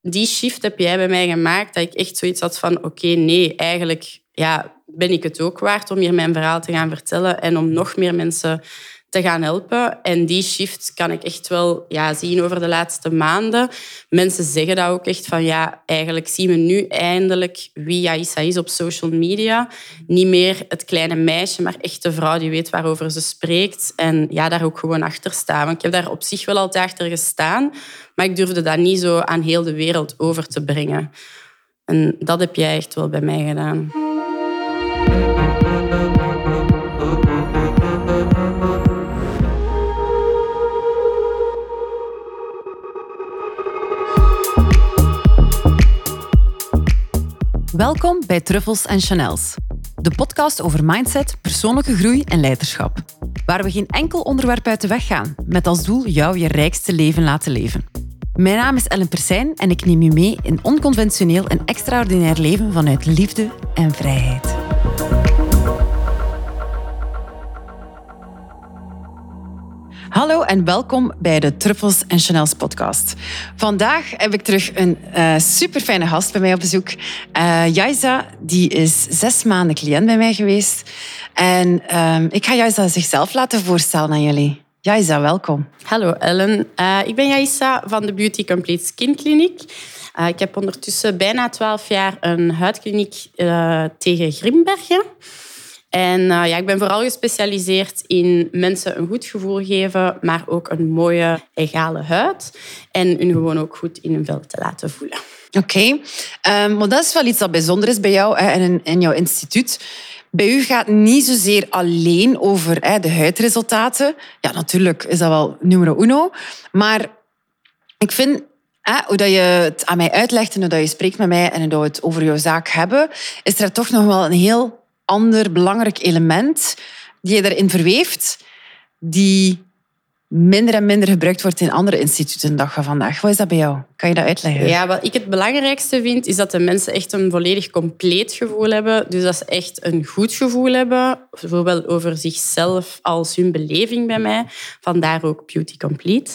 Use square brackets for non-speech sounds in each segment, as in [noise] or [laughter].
die shift heb jij bij mij gemaakt. Dat ik echt zoiets had van, oké, nee, eigenlijk ja, ben ik het ook waard om hier mijn verhaal te gaan vertellen en om nog meer mensen te gaan helpen. En die shift kan ik echt wel ja, zien over de laatste maanden. Mensen zeggen dat ook echt van ja, eigenlijk zien we nu eindelijk wie Aissa is op social media. Niet meer het kleine meisje, maar echt de vrouw die weet waarover ze spreekt. En ja, daar ook gewoon achter staan. Ik heb daar op zich wel altijd achter gestaan, maar ik durfde dat niet zo aan heel de wereld over te brengen. En dat heb jij echt wel bij mij gedaan. Welkom bij Truffles en Chanels, de podcast over mindset, persoonlijke groei en leiderschap. Waar we geen enkel onderwerp uit de weg gaan, met als doel jou je rijkste leven laten leven. Mijn naam is Ellen Persijn en ik neem je mee in onconventioneel en extraordinair leven vanuit liefde en vrijheid. Hallo en welkom bij de Truffles en Chanels podcast. Vandaag heb ik terug een uh, super fijne gast bij mij op bezoek. Uh, Jaisa, die is zes maanden cliënt bij mij geweest. En uh, ik ga Jaisa zichzelf laten voorstellen aan jullie. Jaisa, welkom. Hallo Ellen. Uh, ik ben Jaisa van de Beauty Complete Skin Clinic. ik heb ondertussen bijna twaalf jaar een huidkliniek tegen Grimbergen. En uh, ja, ik ben vooral gespecialiseerd in mensen een goed gevoel geven, maar ook een mooie, egale huid. En hun gewoon ook goed in hun vel te laten voelen. Oké, um, maar dat is wel iets dat bijzonder is bij jou en in, jouw instituut. Bij u gaat niet zozeer alleen over hè, de huidresultaten. Ja, natuurlijk is dat wel numero uno. Maar ik vind hè, hoe dat je het aan mij uitlegt en hoe dat je spreekt met mij en hoe we het over jouw zaak hebben, is er toch nog wel een heel ander belangrijk element die je erin verweeft, die minder en minder gebruikt wordt in andere instituten de dag van vandaag. Wat is dat bij jou? Kan je dat uitleggen? Ja, wat ik het belangrijkste vind, is dat de mensen echt een volledig compleet gevoel hebben. Dus dat ze echt een goed gevoel hebben, bijvoorbeeld over zichzelf als hun beleving bij mij. Vandaar ook Beauty Complete.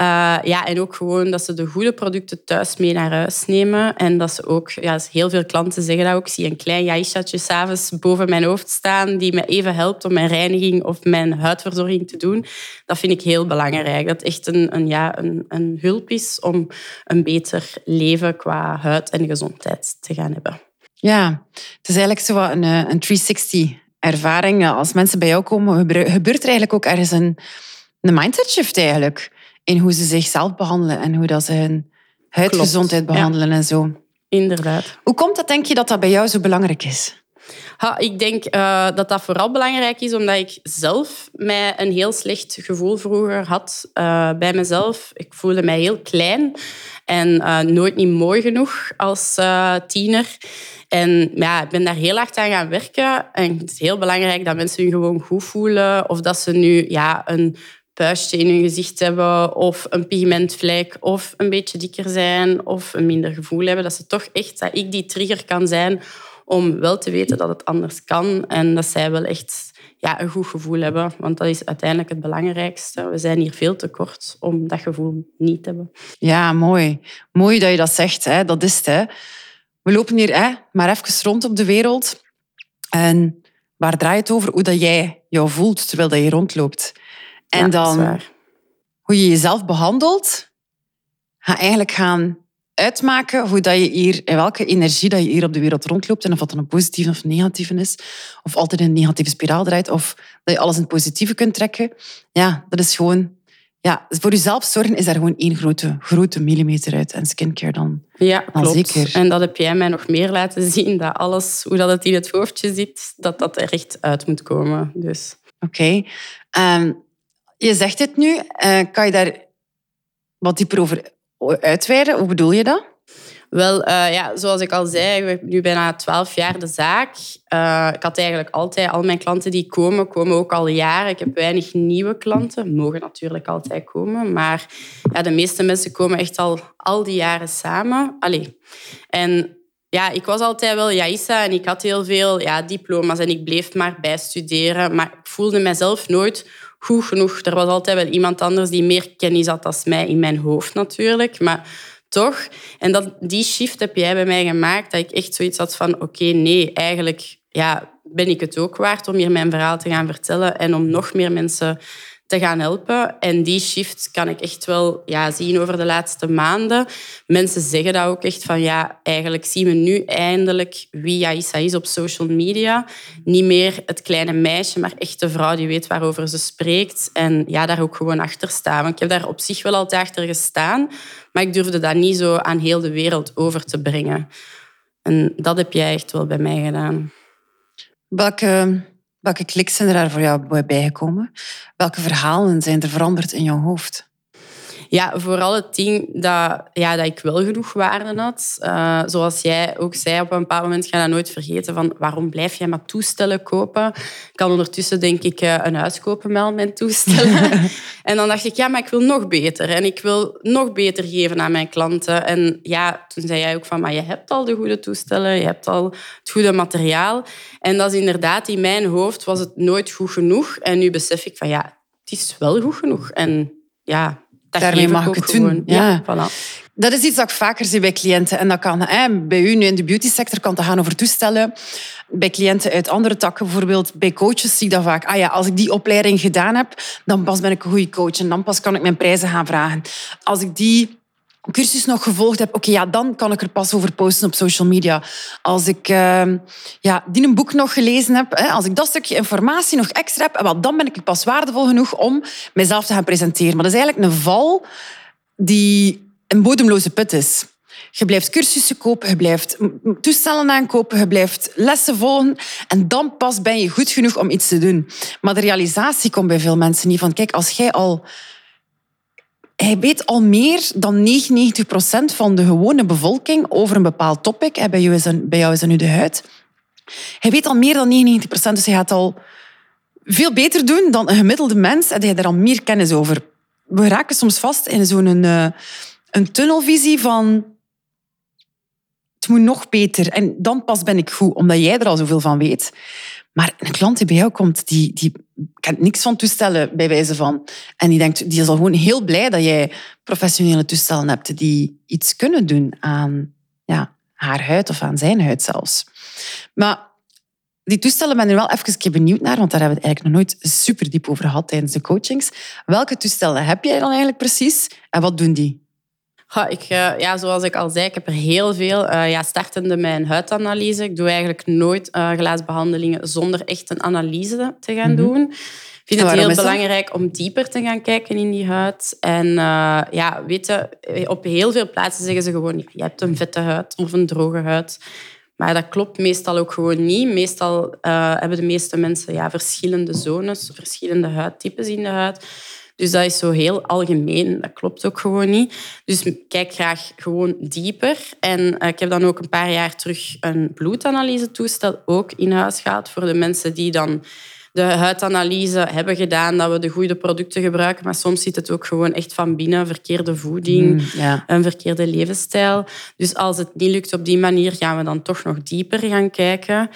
Uh, ja, en ook gewoon dat ze de goede producten thuis mee naar huis nemen. En dat ze ook, ja, heel veel klanten zeggen dat ook, ik zie een klein jaishatje s'avonds boven mijn hoofd staan, die me even helpt om mijn reiniging of mijn huidverzorging te doen. Dat vind ik heel belangrijk. Dat echt een, een, ja, een, een hulp is om een beter leven qua huid en gezondheid te gaan hebben. Ja, het is eigenlijk zo een, eh, een 360 ervaring. Als mensen bij jou komen, gebeurt er eigenlijk ook ergens een, een mindset shift eigenlijk. In hoe ze zichzelf behandelen en hoe dat ze hun huidgezondheid behandelen en zo. Inderdaad. Hoe komt dat, denk je, dat dat bij jou zo belangrijk is? Ha, ik denk uh, dat dat vooral belangrijk is omdat ik zelf mij een heel slecht gevoel vroeger had uh, bij mezelf. Ik voelde mij heel klein en uh, nooit niet mooi genoeg als tiener. En ja, ik ben daar heel hard aan gaan werken. En het is heel belangrijk dat mensen hun gewoon goed voelen. Of dat ze nu ja, een puistje in hun gezicht hebben, of een pigmentvlek, of een beetje dikker zijn, of een minder gevoel hebben. Dat ze toch echt, dat ik die trigger kan zijn om wel te weten dat het anders kan en dat zij wel echt ja, een goed gevoel hebben. Want dat is uiteindelijk het belangrijkste. We zijn hier veel te kort om dat gevoel niet te hebben. Ja, mooi. Mooi dat je dat zegt. Hè. Dat is het. Hè. We lopen hier hè, maar even rond op de wereld. En waar draait het over? Hoe dat jij jou voelt terwijl dat je rondloopt. En dan hoe je jezelf behandelt, ga eigenlijk gaan uitmaken hoe dat je hier, in welke energie dat je hier op de wereld rondloopt en of dat een positieve of negatieve is, of altijd in een negatieve spiraal draait, of dat je alles in het positieve kunt trekken. Ja, dat is gewoon... Ja, voor jezelf zorgen is daar gewoon één grote, grote millimeter uit. En skincare dan, ja, klopt. zeker. En dat heb jij mij nog meer laten zien, dat alles, hoe dat het in het hoofdje zit, dat dat er echt uit moet komen. Dus. Oké. Ehm, je zegt het nu. Uh, kan je daar wat dieper over uitweiden? Hoe bedoel je dat? Wel, uh, ja, zoals ik al zei, ik heb nu bijna twaalf jaar de zaak. Uh, ik had eigenlijk altijd, al mijn klanten die komen, komen ook al jaren. Ik heb weinig nieuwe klanten, mogen natuurlijk altijd komen. Maar ja, de meeste mensen komen echt al, al die jaren samen. Allee. En ja, ik was altijd wel Jaissa en ik had heel veel ja, diploma's en ik bleef maar bijstuderen. Maar ik voelde mezelf nooit goed genoeg. Er was altijd wel iemand anders die meer kennis had dan mij in mijn hoofd natuurlijk. Maar toch? En dat, die shift heb jij bij mij gemaakt, dat ik echt zoiets had van, oké, nee, eigenlijk ja, ben ik het ook waard om hier mijn verhaal te gaan vertellen en om nog meer mensen te gaan helpen. En die shift kan ik echt wel ja, zien over de laatste maanden. Mensen zeggen dat ook echt van ja, eigenlijk zien we nu eindelijk wie Yaisa is op social media. Niet meer het kleine meisje, maar echt de vrouw die weet waarover ze spreekt. En ja, daar ook gewoon achter staan. Ik heb daar op zich wel altijd achter gestaan, maar ik durfde dat niet zo aan heel de wereld over te brengen. En dat heb jij echt wel bij mij gedaan. Welke Welke kliks zijn er daar voor jou bijgekomen? Welke verhalen zijn er veranderd in jouw hoofd? Ja, vooral het ding dat, ja, dat ik wel genoeg waarde had. Uh, zoals jij ook zei, op een bepaald moment ga je dat nooit vergeten. Van waarom blijf jij maar toestellen kopen? Ik kan ondertussen denk ik eh, een huis kopen met al mijn toestellen. [laughs] en dan dacht ik, ja, maar ik wil nog beter. En ik wil nog beter geven aan mijn klanten. En ja, toen zei jij ook van, maar je hebt al de goede toestellen. Je hebt al het goede materiaal. En dat is inderdaad, in mijn hoofd was het nooit goed genoeg. En nu besef ik van, ja, het is wel goed genoeg. En ja, daarmee mag ik het doen. Ja. voilà. Dat is iets dat ik vaker zie bij cliënten. En dat kan hè, bij u nu in de beauty sector kan het gaan over toestellen. Bij cliënten uit andere takken, bijvoorbeeld bij coaches, zie ik dat vaak. Ah ja, als ik die opleiding gedaan heb, dan pas ben ik een goede coach. En dan pas kan ik mijn prijzen gaan vragen. Als ik die cursus nog gevolgd heb, oké, ja, dan kan ik er pas over posten op social media. Als ik uh, ja, die een boek nog gelezen heb, hè, als ik dat stukje informatie nog extra heb, wel, dan ben ik pas waardevol genoeg om mezelf te gaan presenteren. Maar dat is eigenlijk een val die een bodemloze put is. Je blijft cursussen kopen, je blijft toestellen aankopen, je blijft lessen volgen en dan pas ben je goed genoeg om iets te doen. Maar de realisatie komt bij veel mensen niet van, kijk, als jij al hij weet al meer dan 99% van de gewone bevolking over een bepaald topic. Bij jou is dat, bij jou is nu de huid. Hij weet al meer dan 99%, dus hij gaat al veel beter doen dan een gemiddelde mens. En hij er al meer kennis over. We raken soms vast in zo'n uh, een tunnelvisie van het moet nog beter. En dan pas ben ik goed, omdat jij er al zoveel van weet. Maar een klant die bij jou komt, die, die kent niks van toestellen, bij wijze van. En die, denkt, die is al gewoon heel blij dat jij professionele toestellen hebt die iets kunnen doen aan ja, haar huid of aan zijn huid zelfs. Maar die toestellen ben ik wel even benieuwd naar, want daar hebben we het eigenlijk nog nooit super diep over gehad tijdens de coachings. Welke toestellen heb jij dan eigenlijk precies en wat doen die? Ik, uh, ja, zoals ik al zei, ik heb er heel veel. Uh, ja, startende een huidanalyse. Ik doe eigenlijk nooit uh, glaasbehandelingen zonder echt een analyse te gaan mm -hmm. doen. Ik vind het heel belangrijk om dieper te gaan kijken in die huid. En ja, weet je, op heel veel plaatsen zeggen ze gewoon, ja, je hebt een vette huid of een droge huid. Maar dat klopt meestal ook gewoon niet. Meestal hebben de meeste mensen ja, verschillende zones, verschillende huidtypes in de huid. Dus dat is zo heel algemeen. Dat klopt ook gewoon niet. Dus kijk graag gewoon dieper. En eh, ik heb dan ook een paar jaar terug een bloedanalyse-toestel ook in huis gehad voor de mensen die dan de huidanalyse hebben gedaan, dat we de goede producten gebruiken. Maar soms zit het ook gewoon echt van binnen. Verkeerde voeding, mm, een verkeerde levensstijl. Dus als het niet lukt op die manier, gaan we dan toch nog dieper gaan kijken.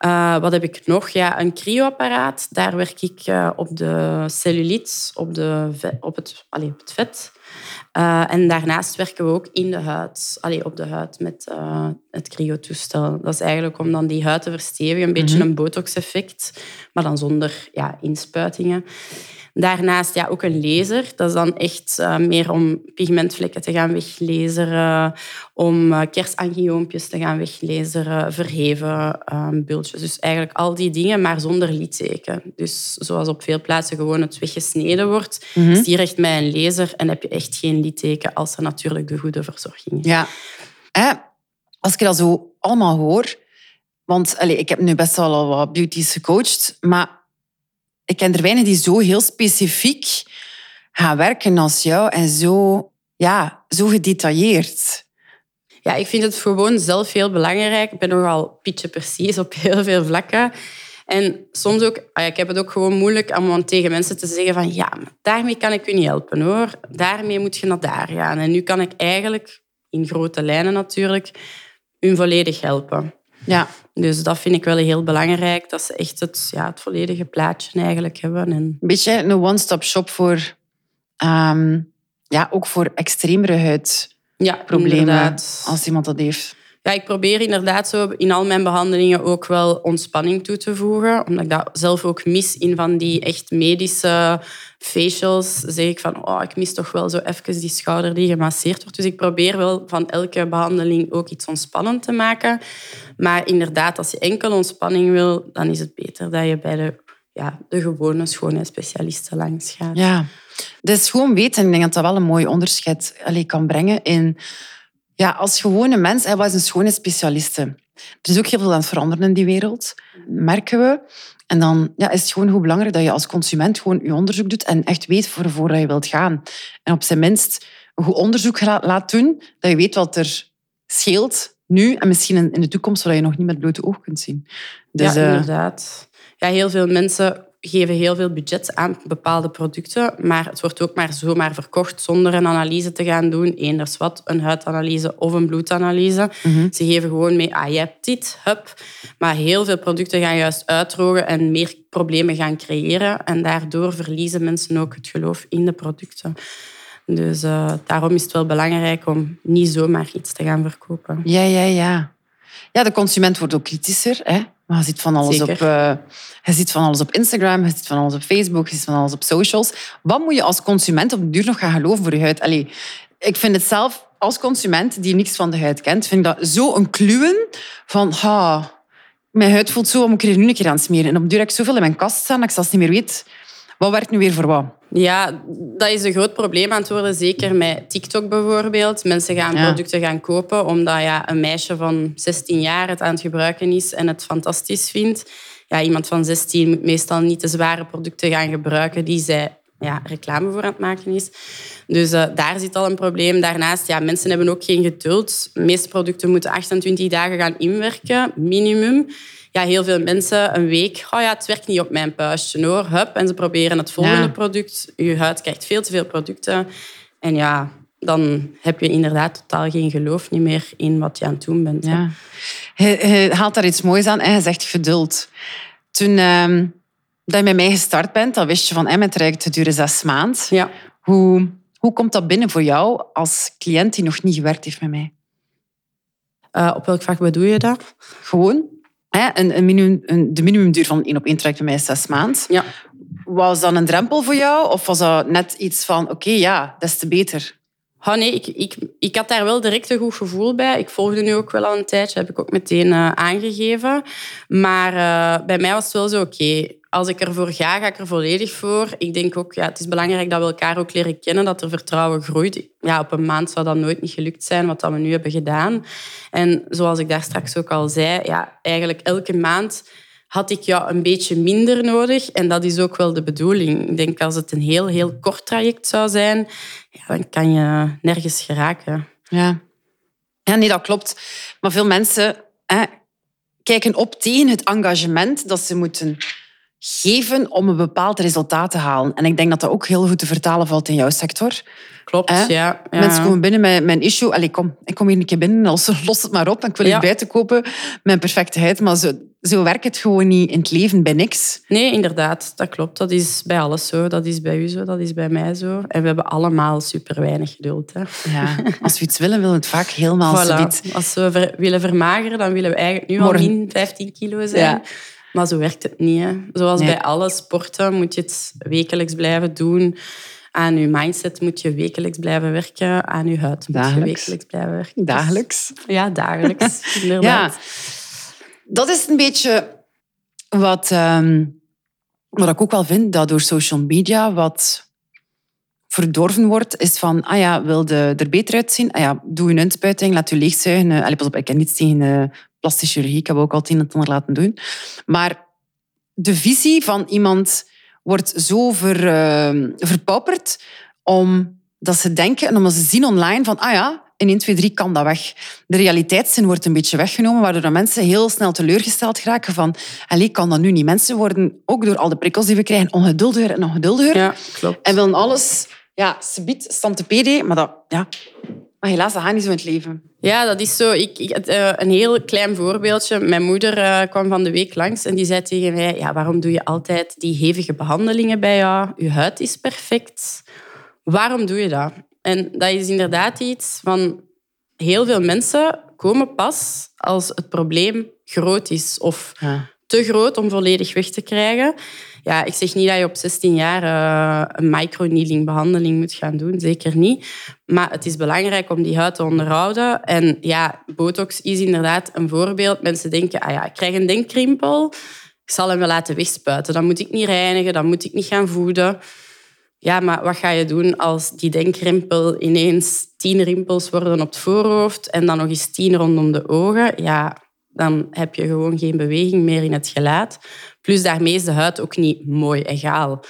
Uh, wat heb ik nog? Ja, een cryoapparaat. Daar werk ik uh, op de cellulite, op, de op, het, allez, op het vet. Uh, en daarnaast werken we ook in de huid, allee, op de huid met uh, het cryotoestel. Dat is eigenlijk om dan die huid te verstevigen, een beetje mm -hmm. een botox-effect, maar dan zonder ja, inspuitingen. Daarnaast ja, ook een laser. Dat is dan echt uh, meer om pigmentvlekken te gaan weglezeren, om uh, te gaan weglezeren, verheven um, bultjes. Dus eigenlijk al die dingen, maar zonder litteken. Dus zoals op veel plaatsen gewoon het weggesneden wordt, mm -hmm. is hier echt met een laser en heb je echt geen litteken als er natuurlijk de goede verzorging is. Ja. Eh, als ik dat zo allemaal hoor, want allez, ik heb nu best wel al wat beauties gecoacht, maar ik ken er weinig die zo heel specifiek gaan werken als jou en zo, ja, zo gedetailleerd. Ja, ik vind het gewoon zelf heel belangrijk. Ik ben nogal pietje precies op heel veel vlakken. En soms ook, ah ik heb het ook gewoon moeilijk om tegen mensen te zeggen van ja, daarmee kan ik u niet helpen hoor. Daarmee moet je naar daar gaan. En nu kan ik eigenlijk, in grote lijnen natuurlijk, u volledig helpen. Ja. Dus dat vind ik wel heel belangrijk, dat ze echt het, ja, het volledige plaatje eigenlijk hebben. En... Een beetje een one-stop shop voor, um, ja, ook voor extremere huid. Ja, problemen inderdaad. als iemand dat heeft. Ja, ik probeer inderdaad zo in al mijn behandelingen ook wel ontspanning toe te voegen. Omdat ik dat zelf ook mis in van die echt medische facials. Zeg ik van, oh, ik mis toch wel zo even die schouder die gemasseerd wordt. Dus ik probeer wel van elke behandeling ook iets ontspannend te maken. Maar inderdaad, als je enkel ontspanning wil, dan is het beter dat je bij de, ja, de gewone schoonheidsspecialisten langs gaat. Ja, dus gewoon weten. Ik denk dat dat wel een mooi onderscheid allee, kan brengen in... Ja, als gewone mens, hij was een schoonheidsspecialiste. Er is ook heel veel aan het veranderen in die wereld, merken we. En dan ja, is het gewoon goed belangrijk dat je als consument gewoon je onderzoek doet en echt weet waarvoor je wilt gaan. En op zijn minst een goed onderzoek laat doen, dat je weet wat er scheelt nu en misschien in de toekomst, zodat je nog niet met blote oog kunt zien. Dus, ja, inderdaad. Ja, heel veel mensen geven heel veel budget aan bepaalde producten, maar het wordt ook maar zomaar verkocht zonder een analyse te gaan doen. Eenders wat, een huidanalyse of een bloedanalyse. Mhm. Ze geven gewoon mee, ah, je hebt dit, hup. Maar heel veel producten gaan juist uitdrogen en meer problemen gaan creëren. En daardoor verliezen mensen ook het geloof in de producten. Dus uh, daarom is het wel belangrijk om niet zomaar iets te gaan verkopen. Ja, ja, ja. Ja, de consument wordt ook kritischer. Hè? Maar je ziet van alles op, uh, je ziet van alles op Instagram, je ziet van alles op Facebook, je ziet van alles op socials. Wat moet je als consument op de duur nog gaan geloven voor je huid? Allee, ik vind het zelf als consument die niks van de huid kent, vind ik dat zo een kluwen van ha, mijn huid voelt zo, moet ik er nu een keer aan smeren? En op de duur heb ik zoveel in mijn kast staan dat ik zelfs niet meer weet wat werkt nu weer voor wat. Ja, dat is een groot probleem aan het worden. Zeker met TikTok bijvoorbeeld. Mensen gaan Ja. producten gaan kopen omdat ja, een meisje van 16 jaar het aan het gebruiken is en het fantastisch vindt. Ja, iemand van 16 moet meestal niet de zware producten gaan gebruiken die zij ja, reclame voor aan het maken is. Dus eh, daar zit al een probleem. Daarnaast, ja, mensen hebben ook geen geduld. De meeste producten moeten 28 dagen gaan inwerken, minimum. Ja, heel veel mensen een week, oh ja, het werkt niet op mijn puistje hoor, hup. En ze proberen het volgende Ja. product. Je huid krijgt veel te veel producten. En ja, dan heb je inderdaad totaal geen geloof niet meer in wat je aan het doen bent. Ja. Je, je haalt daar iets moois aan en je zegt geduld. Toen ehm, dat je met mij gestart bent, dan wist je van, mijn traject duurde zes maanden. Ja. Hoe, hoe komt dat binnen voor jou als cliënt die nog niet gewerkt heeft met mij? Eh, op welk vak bedoel je dat? Gewoon, hè, een, een minimum, een, de minimumduur van één op één traject bij mij is zes maanden. Ja. Was dat een drempel voor jou? Of was dat net iets van, oké, ja, des te beter? Oh nee, ik, ik, ik had daar wel direct een goed gevoel bij. Ik volgde nu ook wel al een tijdje, heb ik ook meteen eh, aangegeven. Maar eh, bij mij was het wel zo, oké, als ik ervoor ga, ga ik er volledig voor. Ik denk ook, ja, het is belangrijk dat we elkaar ook leren kennen, dat er vertrouwen groeit. Ja, op een maand zou dat nooit niet gelukt zijn, wat we nu hebben gedaan. En zoals ik daar straks ook al zei, ja, eigenlijk elke maand had ik ja, een beetje minder nodig. En dat is ook wel de bedoeling. Ik denk als het een heel, heel kort traject zou zijn, ja, dan kan je nergens geraken. Ja. ja, nee, dat klopt. Maar veel mensen hè, kijken op tegen het engagement dat ze moeten geven om een bepaald resultaat te halen. En ik denk dat dat ook heel goed te vertalen valt in jouw sector. Klopt, ja. ja. Mensen komen binnen met, een issue. Allee, kom, ik kom hier een keer binnen, los, los het maar op. Ik wil Ja. iets buiten kopen perfecte huid. Maar zo, zo werkt het gewoon niet in het leven, bij niks. Nee, inderdaad, dat klopt. Dat is bij alles zo. Dat is bij u zo, dat is bij mij zo. En we hebben allemaal super weinig geduld. Hè. Ja, als we iets willen, willen we het vaak helemaal Voilà. Als we ver- willen vermageren, dan willen we eigenlijk nu Morgen. al min 15 kilo zijn. Ja. Maar zo werkt het niet. Hè. Zoals Nee. bij alle sporten moet je het wekelijks blijven doen. Aan je mindset moet je wekelijks blijven werken. Aan je huid moet Dagelijks. je wekelijks blijven werken. Dus- Dagelijks. Ja, dagelijks. [laughs] Inderdaad. Dat is een beetje wat, ehm, wat ik ook wel vind, dat door social media wat verdorven wordt, is van, ah ja, wil er beter uitzien? Ah ja, doe een uitspuiting, laat je leegzuigen. Eh, allee, pas op, ik heb niets tegen eh, plastische chirurgie, ik heb ook al het ander laten doen. Maar de visie van iemand wordt zo ver, eh, verpauperd omdat ze denken en omdat ze zien online van, ah ja, in 1, 2, 3 kan dat weg. De realiteitszin wordt een beetje weggenomen, waardoor mensen heel snel teleurgesteld geraken van, allee, kan dat nu niet? Mensen worden, ook door al de prikkels die we krijgen, ongeduldiger en ongeduldiger. Ja, klopt. En willen alles, ja, subiet, stand te PD, maar dat, ja... Maar helaas, dat gaat niet zo in het leven. Ja, dat is zo. Ik, eh, een heel klein voorbeeldje. Mijn moeder eh, kwam van de week langs en die zei tegen mij... Ja, waarom doe je altijd die hevige behandelingen bij jou? Je huid is perfect. Waarom doe je dat? En dat is inderdaad iets van... heel veel mensen komen pas als het probleem groot is of Ja. te groot om volledig weg te krijgen. Ja, ik zeg niet dat je op 16 jaar eh, een microneedling behandeling moet gaan doen, zeker niet. Maar het is belangrijk om die huid te onderhouden. En ja, botox is inderdaad een voorbeeld. Mensen denken, ah ja, ik krijg een denkkrimpel, ik zal hem wel laten wegspuiten. Dan moet ik niet reinigen, dan moet ik niet gaan voeden. Ja, maar wat ga je doen als die denkkrimpel ineens tien rimpels worden op het voorhoofd en dan nog eens tien rondom de ogen? Ja, dan heb je gewoon geen beweging meer in het gelaat. Plus daarmee is de huid ook niet mooi egaal.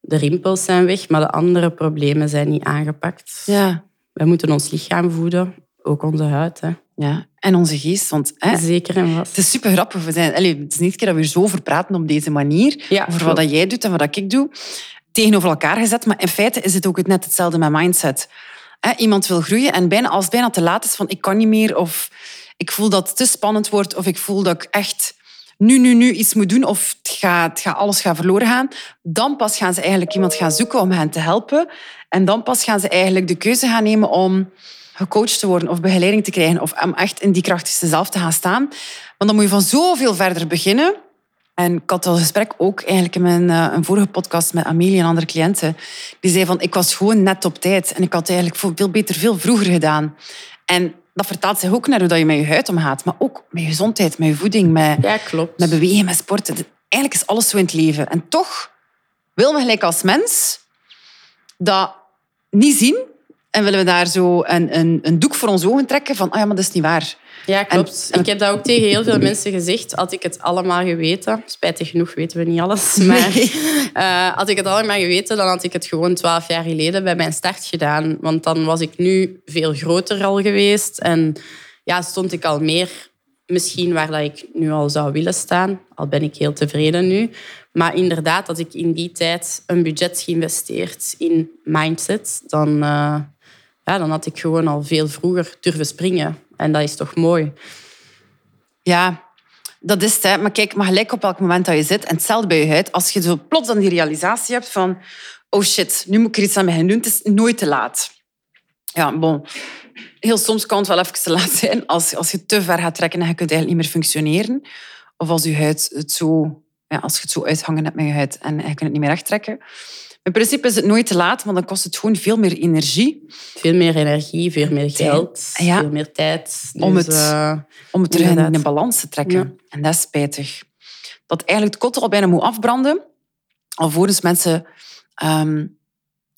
De rimpels zijn weg, maar de andere problemen zijn niet aangepakt. Ja. Wij moeten ons lichaam voeden, ook onze huid. Hè. ja. En onze geest. Want hè, Zeker en het vast. is super grappig. We zijn, allee, het is niet keer dat we hier zo over praten op deze manier. Ja, over wat dat jij doet en wat dat ik doe. Tegenover elkaar gezet. Maar in feite is het ook net hetzelfde met mindset. Iemand wil groeien en bijna, als het bijna te laat is van ik kan niet meer of ik voel dat het te spannend wordt of ik voel dat ik echt nu, nu, nu iets moet doen of het gaat, het gaat, alles gaat verloren gaan, dan pas gaan ze eigenlijk iemand gaan zoeken om hen te helpen. En dan pas gaan ze eigenlijk de keuze gaan nemen om gecoacht te worden of begeleiding te krijgen of om echt in die krachtigste zelf te gaan staan. Want dan moet je van zoveel verder beginnen. En ik had al een gesprek ook eigenlijk in mijn eh, een vorige podcast met Amelie en andere cliënten. Die zei van, ik was gewoon net op tijd. En ik had eigenlijk veel- beter, veel vroeger gedaan. En dat vertaalt zich ook naar hoe dat je met je huid omgaat. Maar ook met je gezondheid, met je voeding, met, Ja, klopt. met bewegen, met sporten. Eigenlijk is alles zo in het leven. En toch wil me gelijk als mens dat niet zien. En willen we daar zo een, een, een doek voor onze ogen trekken van, ah ja, maar dat is niet waar. Ja, klopt. En- ik heb dat ook tegen heel veel mensen gezegd. Had ik het allemaal geweten, spijtig genoeg weten we niet alles, maar Nee. eh, had ik het allemaal geweten, dan had ik het gewoon twaalf jaar geleden bij mijn start gedaan. Want dan was ik nu veel groter al geweest en ja, stond ik al meer misschien waar dat ik nu al zou willen staan. Al ben ik heel tevreden nu. Maar inderdaad, had ik in die tijd een budget geïnvesteerd in mindset, dan, eh, ja, dan had ik gewoon al veel vroeger durven springen. En dat is toch mooi. Ja, dat is het. Maar kijk, maar gelijk op welk moment dat je zit. En hetzelfde bij je huid. Als je zo plots dan die realisatie hebt van... Oh shit, nu moet ik er iets aan beginnen doen. Het is nooit te laat. Ja, bon. Heel soms kan het wel even te laat zijn als, als je te ver gaat trekken en je kunt eigenlijk niet meer functioneren. Of als je huid het zo... Ja, als je het zo uithangen hebt met je huid en je kunt het niet meer recht trekken. In principe is het nooit te laat, want dan kost het gewoon veel meer energie Veel meer energie, veel meer geld, Ja. veel meer tijd. Om Dus, het- eh, om het terug in balans te trekken. Ja. En dat is spijtig. Dat eigenlijk de kot al bijna moet afbranden, alvorens mensen ehm,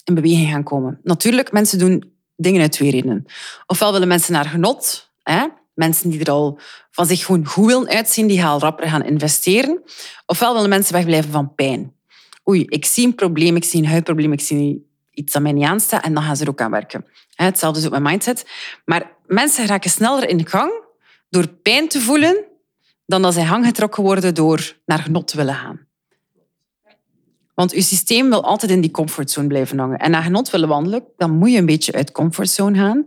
in beweging gaan komen. Natuurlijk, mensen doen dingen uit twee redenen. Ofwel willen mensen naar genot, hè? mensen die er al van zich gewoon goed willen uitzien, die gaan rapper gaan investeren. Ofwel willen mensen wegblijven van pijn. Oei, ik zie een probleem, ik zie een huidprobleem, ik zie iets dat mij niet aanstaat en dan gaan ze er ook aan werken. Hetzelfde is ook met mindset. Maar mensen raken sneller in gang door pijn te voelen dan dat zij hanggetrokken worden door naar genot te willen gaan. Want je systeem wil altijd in die comfortzone blijven hangen. En naar genot willen wandelen, dan moet je een beetje uit comfortzone gaan.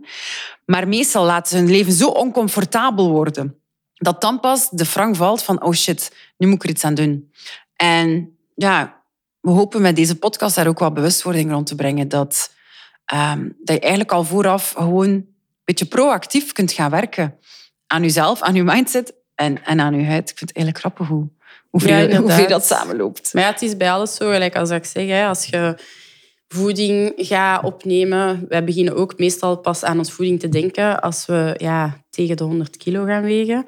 Maar meestal laten ze hun leven zo oncomfortabel worden, dat dan pas de frank valt van, oh shit, nu moet ik er iets aan doen. En ja, we hopen met deze podcast daar ook wat bewustwording rond te brengen, dat, ehm, dat je eigenlijk al vooraf gewoon een beetje proactief kunt gaan werken aan jezelf, aan je mindset en, en aan je huid. Ik vind het eigenlijk grappig hoe, hoe, Ja, [laughs] veel, hoe inderdaad. veel dat samenloopt. Maar ja, het is bij alles zo, gelijk als ik zeg. Hè, als je voeding gaat opnemen, wij beginnen ook meestal pas aan ons voeding te denken als we ja, tegen de 100 kilo gaan wegen.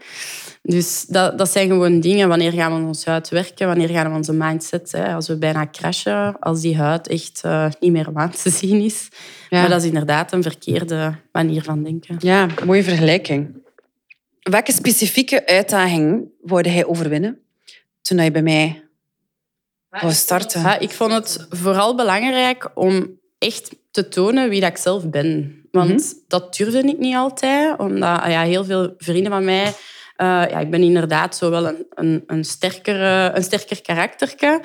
Dus dat, dat zijn gewoon dingen. Wanneer gaan we ons huid werken? Wanneer gaan we onze mindset? Hè? Als we bijna crashen, als die huid echt eh, niet meer aan te [laughs] zien is. Ja. Maar dat is inderdaad een verkeerde manier van denken. Ja, mooie vergelijking. Welke specifieke uitdaging wou hij overwinnen toen je bij mij wou starten? Ja, ik vond het vooral belangrijk om echt te tonen wie dat ik zelf ben. Want dat durfde ik niet altijd, omdat ah ja, heel veel vrienden van mij... eh, ja, ik ben inderdaad zo wel een, een, een, sterkere, een sterker karakterke.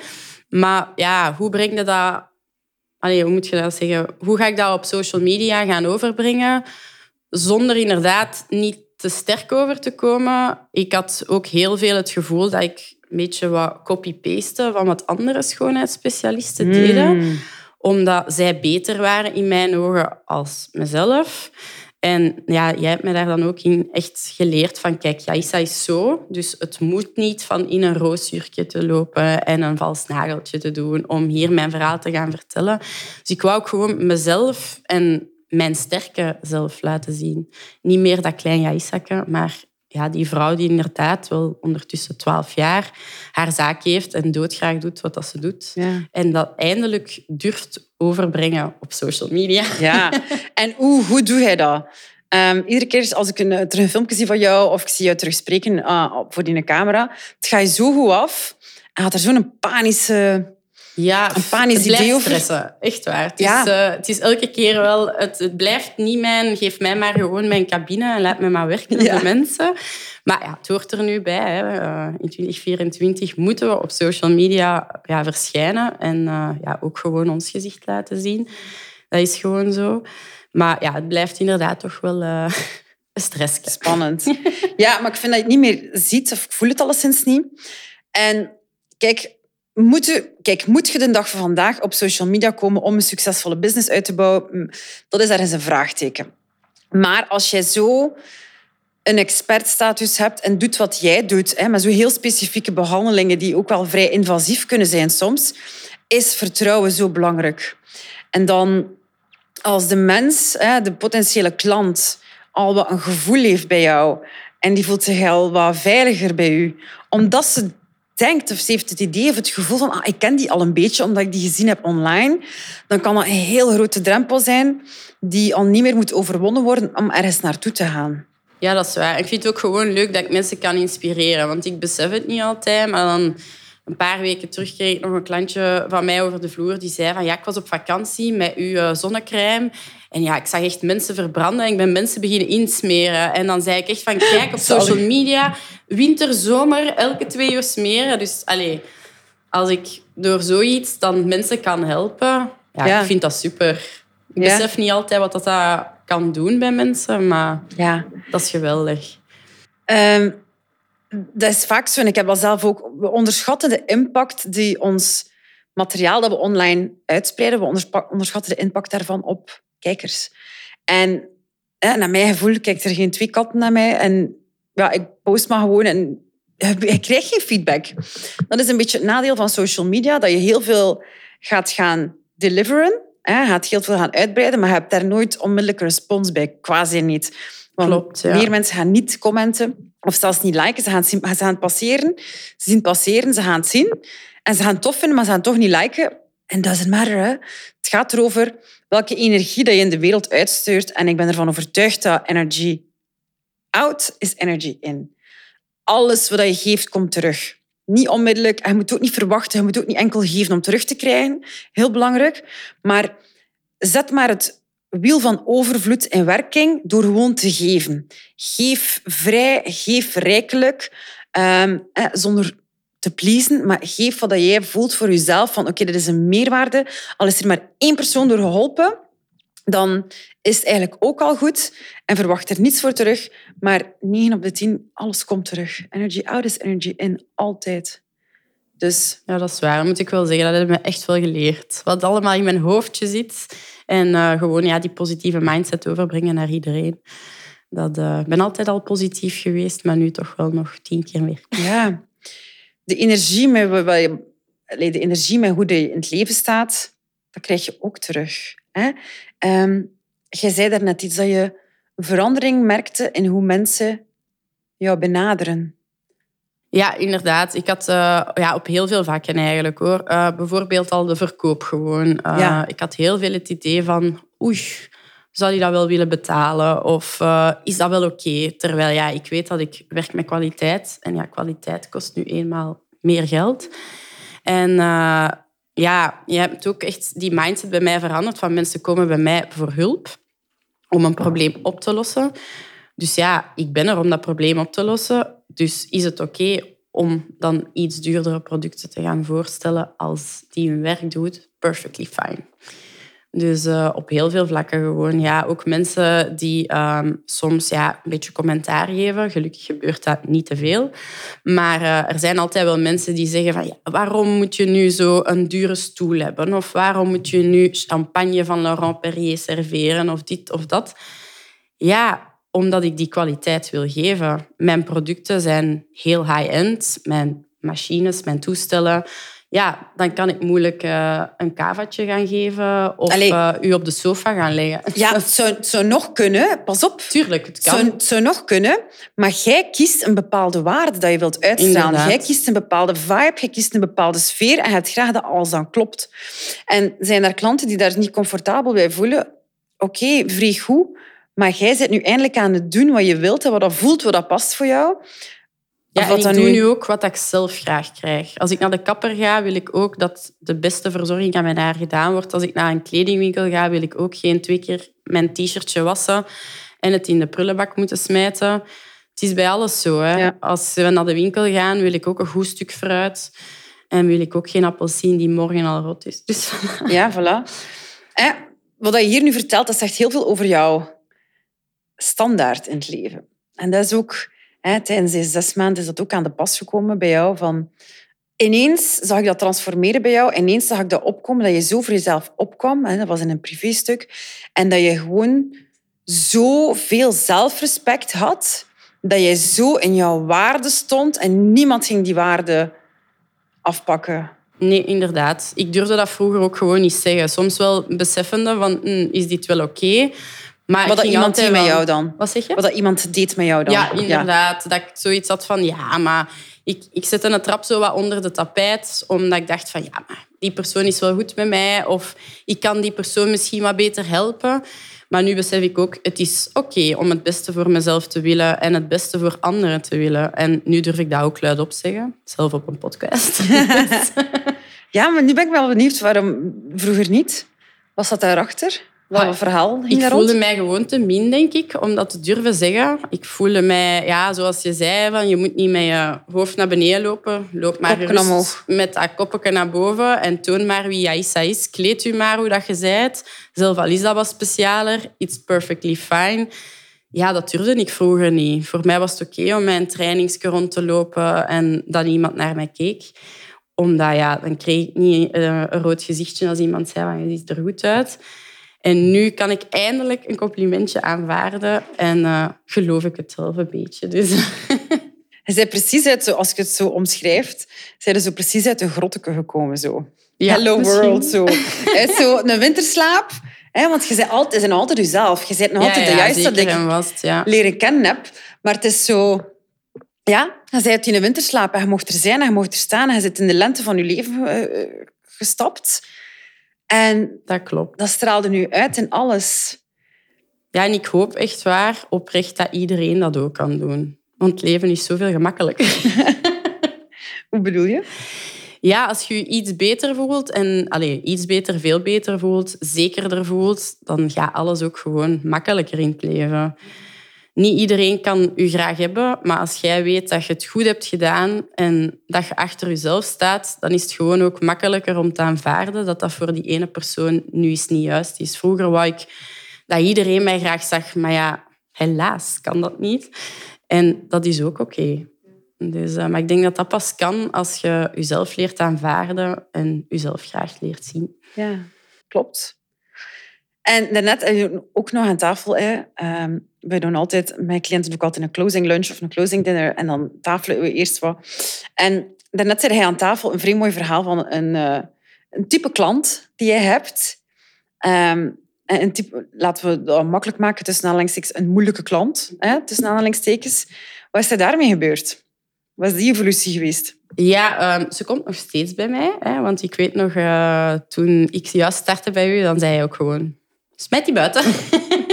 Maar ja, hoe breng je dat... Allee, hoe moet je dat zeggen? Hoe ga ik dat op social media gaan overbrengen zonder inderdaad niet te sterk over te komen? Ik had ook heel veel het gevoel dat ik een beetje wat copy-paste van wat andere schoonheidsspecialisten deden Mm. omdat zij beter waren in mijn ogen als mezelf. En ja, jij hebt mij daar dan ook in echt geleerd van, kijk, Jaissa is zo, dus het moet niet van in een roosjurkje te lopen en een vals nageltje te doen om hier mijn verhaal te gaan vertellen. Dus ik wou ook gewoon mezelf en mijn sterke zelf laten zien. Niet meer dat klein Jaissake, maar ja, die vrouw die inderdaad wel ondertussen twaalf jaar haar zaak heeft en doodgraag doet wat dat ze doet. Ja. En dat eindelijk durft overbrengen op social media. Ja, [laughs] en hoe, hoe doe jij dat? Ehm, iedere keer als ik een, terug een filmpje zie van jou of ik zie jou terug spreken uh, voor die camera, het gaat je zo goed af. En had er zo'n panische ja, een panisch het blijft idee over. stressen. Echt waar. Het, Ja. is, eh, het is elke keer wel... Het, het blijft niet mijn... Geef mij maar gewoon mijn cabine en laat me maar werken Ja. met de mensen. Maar ja, het hoort er nu bij. Hè. Eh, in 2024 moeten we op social media ja, verschijnen. En eh, ja, ook gewoon ons gezicht laten zien. Dat is gewoon zo. Maar ja, het blijft inderdaad toch wel [laughs] een stress. Spannend. [laughs] Ja, maar ik vind dat je het niet meer ziet, of ik voel het alleszins niet. En kijk, moet je, kijk, moet je de dag van vandaag op social media komen om een succesvolle business uit te bouwen? Dat is ergens een vraagteken. Maar als jij zo een expertstatus hebt en doet wat jij doet, hè, met zo heel specifieke behandelingen die ook wel vrij invasief kunnen zijn soms, is vertrouwen zo belangrijk. En dan als de mens, hè, de potentiële klant, al wat een gevoel heeft bij jou en die voelt zich al wat veiliger bij u, omdat ze denkt of ze heeft het idee of het gevoel van ah, ik ken die al een beetje omdat ik die gezien heb online, dan kan dat een heel grote drempel zijn die al niet meer moet overwonnen worden om ergens naartoe te gaan. Ja, dat is waar. Ik vind het ook gewoon leuk dat ik mensen kan inspireren. Want ik besef het niet altijd, maar dan een paar weken terug kreeg ik nog een klantje van mij over de vloer die zei van ja, ik was op vakantie met uw eh, zonnecrème. En ja, ik zag echt mensen verbranden en ik ben mensen beginnen insmeren. En dan zei ik echt van kijk op [laughs] social media, winter, zomer, elke twee uur smeren. Dus allee, als ik door zoiets dan mensen kan helpen, ja, Ja. ik vind dat super. Ik Ja. besef niet altijd wat dat, dat kan doen bij mensen, maar Ja. dat is geweldig. Ehm, dat is vaak zo. En ik heb dat zelf ook. We onderschatten de impact die ons materiaal dat we online uitspreiden, we onderschatten de impact daarvan op kijkers. En naar mijn gevoel kijkt er geen twee katten naar mij. En ja, ik post maar gewoon en [laughs] ik krijg geen feedback. Dat is een beetje het nadeel van social media, dat je heel veel gaat gaan deliveren, hè, gaat heel veel gaan uitbreiden, maar je hebt daar nooit onmiddellijk respons bij. Quasi niet. Want Klopt, ja. meer mensen gaan niet commenten of zelfs niet liken. Ze gaan, het ze gaan het passeren. Ze zien het passeren, ze gaan het zien. En ze gaan het tof vinden, maar ze gaan het toch niet liken. En is matter. Hè? Het gaat erover welke energie dat je in de wereld uitstuurt. En ik ben ervan overtuigd dat energy out is energy in. Alles wat je geeft, komt terug. Niet onmiddellijk. En je moet ook niet verwachten. Je moet ook niet enkel geven om terug te krijgen. Heel belangrijk. Maar zet maar het wiel van overvloed in werking door gewoon te geven. Geef vrij, geef rijkelijk, ehm, eh, zonder te pleasen, maar geef wat jij voelt voor jezelf. Van oké, dit is een meerwaarde. Al is er maar één persoon door geholpen, dan is het eigenlijk ook al goed. En verwacht er niets voor terug. Maar 9 op de 10, alles komt terug. Energy out is energy in, altijd. Dus Ja, dat is waar. Moet ik wel zeggen. Dat heeft me echt veel geleerd. Wat allemaal in mijn hoofdje zit. En eh, gewoon ja, die positieve mindset overbrengen naar iedereen. Dat, eh, ik ben altijd al positief geweest, maar nu toch wel nog tien keer meer. Ja, de energie met, de energie met hoe je in het leven staat, dat krijg je ook terug. Hè? Ehm, jij zei daarnet iets dat je verandering merkte in hoe mensen jou benaderen. Ja, inderdaad. Ik had eh, ja, op heel veel vakken eigenlijk hoor. Eh, bijvoorbeeld al de verkoop gewoon. Eh, Ja. Ik had heel veel het idee van, oei, zou die dat wel willen betalen? Of is dat wel oké? Terwijl ja, ik weet dat ik werk met kwaliteit. En ja, kwaliteit kost nu eenmaal meer geld. En ja, je hebt ook echt die mindset bij mij veranderd van mensen komen bij mij voor hulp om een probleem op te lossen. Dus ja, ik ben er om dat probleem op te lossen. Dus is het oké om dan iets duurdere producten te gaan voorstellen als die hun werk doet? Perfectly fine. Dus eh, op heel veel vlakken gewoon. Ja, ook mensen die ehm, soms ja, een beetje commentaar geven. Gelukkig gebeurt dat niet te veel. Maar eh, er zijn altijd wel mensen die zeggen van... Ja, waarom moet je nu zo een dure stoel hebben? Of waarom moet je nu champagne van Laurent Perrier serveren? Of dit of dat. Ja, omdat ik die kwaliteit wil geven. Mijn producten zijn heel high-end. Mijn machines, mijn toestellen. Ja, dan kan ik moeilijk uh, een kavaatje gaan geven of uh, u op de sofa gaan leggen. Ja, het [laughs] zou, het zou nog kunnen. Pas op. Tuurlijk, het kan. Het zou, het zou nog kunnen. Maar jij kiest een bepaalde waarde dat je wilt uitstralen. Inderdaad. Jij kiest een bepaalde vibe, jij kiest een bepaalde sfeer en je hebt graag dat alles dan klopt. En zijn er klanten die daar niet comfortabel bij voelen? Oké, okay, vrij goed. Maar jij zit nu eindelijk aan het doen wat je wilt en wat dat voelt, wat dat past voor jou. Ja, en ik doe nu... nu ook wat ik zelf graag krijg. Als ik naar de kapper ga, wil ik ook dat de beste verzorging aan mijn haar gedaan wordt. Als ik naar een kledingwinkel ga, wil ik ook geen twee keer mijn t-shirtje wassen en het in de prullenbak moeten smijten. Het is bij alles zo. Hè. Ja. Als we naar de winkel gaan, wil ik ook een goed stuk fruit. En wil ik ook geen appelsien die morgen al rot is. Dus... [laughs] Ja, voilà. Eh, wat je hier nu vertelt, dat zegt heel veel over jouw standaard in het leven. En dat is ook Hè, tijdens deze zes maanden is dat ook aan de pas gekomen bij jou. Van, ineens zag ik dat transformeren bij jou. Ineens zag ik dat opkomen, dat je zo voor jezelf opkwam. Hè, dat was in een privéstuk. En dat je gewoon zoveel zelfrespect had. Dat je zo in jouw waarde stond. En niemand ging die waarde afpakken. Nee, inderdaad. Ik durfde dat vroeger ook gewoon niet zeggen. Soms wel beseffende van, hm, is dit wel oké? Okay? Maar wat dat iemand deed met jou dan? Wat zeg je? Wat dat iemand deed met jou dan? Ja, inderdaad. Dat ik zoiets had van, ja, maar ik, ik zette een trap zo wat onder de tapijt, omdat ik dacht van, ja, maar die persoon is wel goed met mij, of ik kan die persoon misschien wat beter helpen. Maar nu besef ik ook, het is oké om het beste voor mezelf te willen en het beste voor anderen te willen. En nu durf ik dat ook luidop zeggen, zelf op een podcast. [laughs] ja, maar nu ben ik wel benieuwd waarom vroeger niet. Was dat daarachter? Wat een verhaal Ik voelde mij gewoon te min, denk ik, om dat te durven zeggen. Ik voelde mij, ja, zoals je zei, van, je moet niet met je hoofd naar beneden lopen. Loop maar met dat koppetje naar boven en toon maar wie Aissa is. Kleed u maar hoe dat je bent. Zelf al is dat wat specialer, it's perfectly fine. Ja, dat durfde ik vroeger niet. Voor mij was het oké om mijn trainingske rond te lopen en dat iemand naar mij keek omdat, ja, dan kreeg ik niet eh, een rood gezichtje als iemand zei van, je ziet er goed uit. En nu kan ik eindelijk een complimentje aanvaarden en uh, geloof ik het zelf een beetje. Dus. [laughs] Je zei precies uit, zo, als ik het zo omschrijf, zijn zo precies uit de grotteke gekomen. Zo. Ja, Hello misschien. world. Zo. zo een winterslaap. Want je bent altijd, zijn altijd jezelf. Je bent nog altijd ja, de juiste dat ik vast, leren kennen heb. Maar het is zo... Ja, je bent in een winterslaap en je mocht er zijn en je mocht er staan. En je zit in de lente van je leven uh, gestapt. En dat klopt. Dat straalde nu uit in alles. Ja, en ik hoop echt waar, oprecht, dat iedereen dat ook kan doen. Want het leven is zoveel gemakkelijker. [laughs] Hoe bedoel je? Ja, als je je iets beter voelt en allez, iets beter, veel beter voelt, zekerder voelt, dan gaat alles ook gewoon makkelijker in het leven niet iedereen kan u graag hebben, maar als jij weet dat je het goed hebt gedaan en dat je achter jezelf staat, dan is het gewoon ook makkelijker om te aanvaarden dat dat voor die ene persoon nu eens niet juist is. Vroeger wou ik dat iedereen mij graag zag, maar ja, helaas kan dat niet. En dat is ook oké. Dus, uh, maar ik denk dat dat pas kan als je jezelf leert aanvaarden en jezelf graag leert zien. Ja, klopt. En daarnet ook nog aan tafel, hè, um, wij doen altijd, mijn cliënten ook altijd een closing lunch of een closing dinner en dan tafelen we eerst wat. En daarnet zei hij aan tafel een vrij mooi verhaal van een, uh, een type klant die jij hebt. Um, een type, laten we dat makkelijk maken tussen aanhalingstekens, een moeilijke klant, hè, tussen aanhalingstekens. Wat is er daarmee gebeurd? Wat is die evolutie geweest? Ja, um, ze komt nog steeds bij mij. Hè, want ik weet nog, uh, toen ik juist startte bij u, dan zei hij ook gewoon Smet die buiten. [laughs]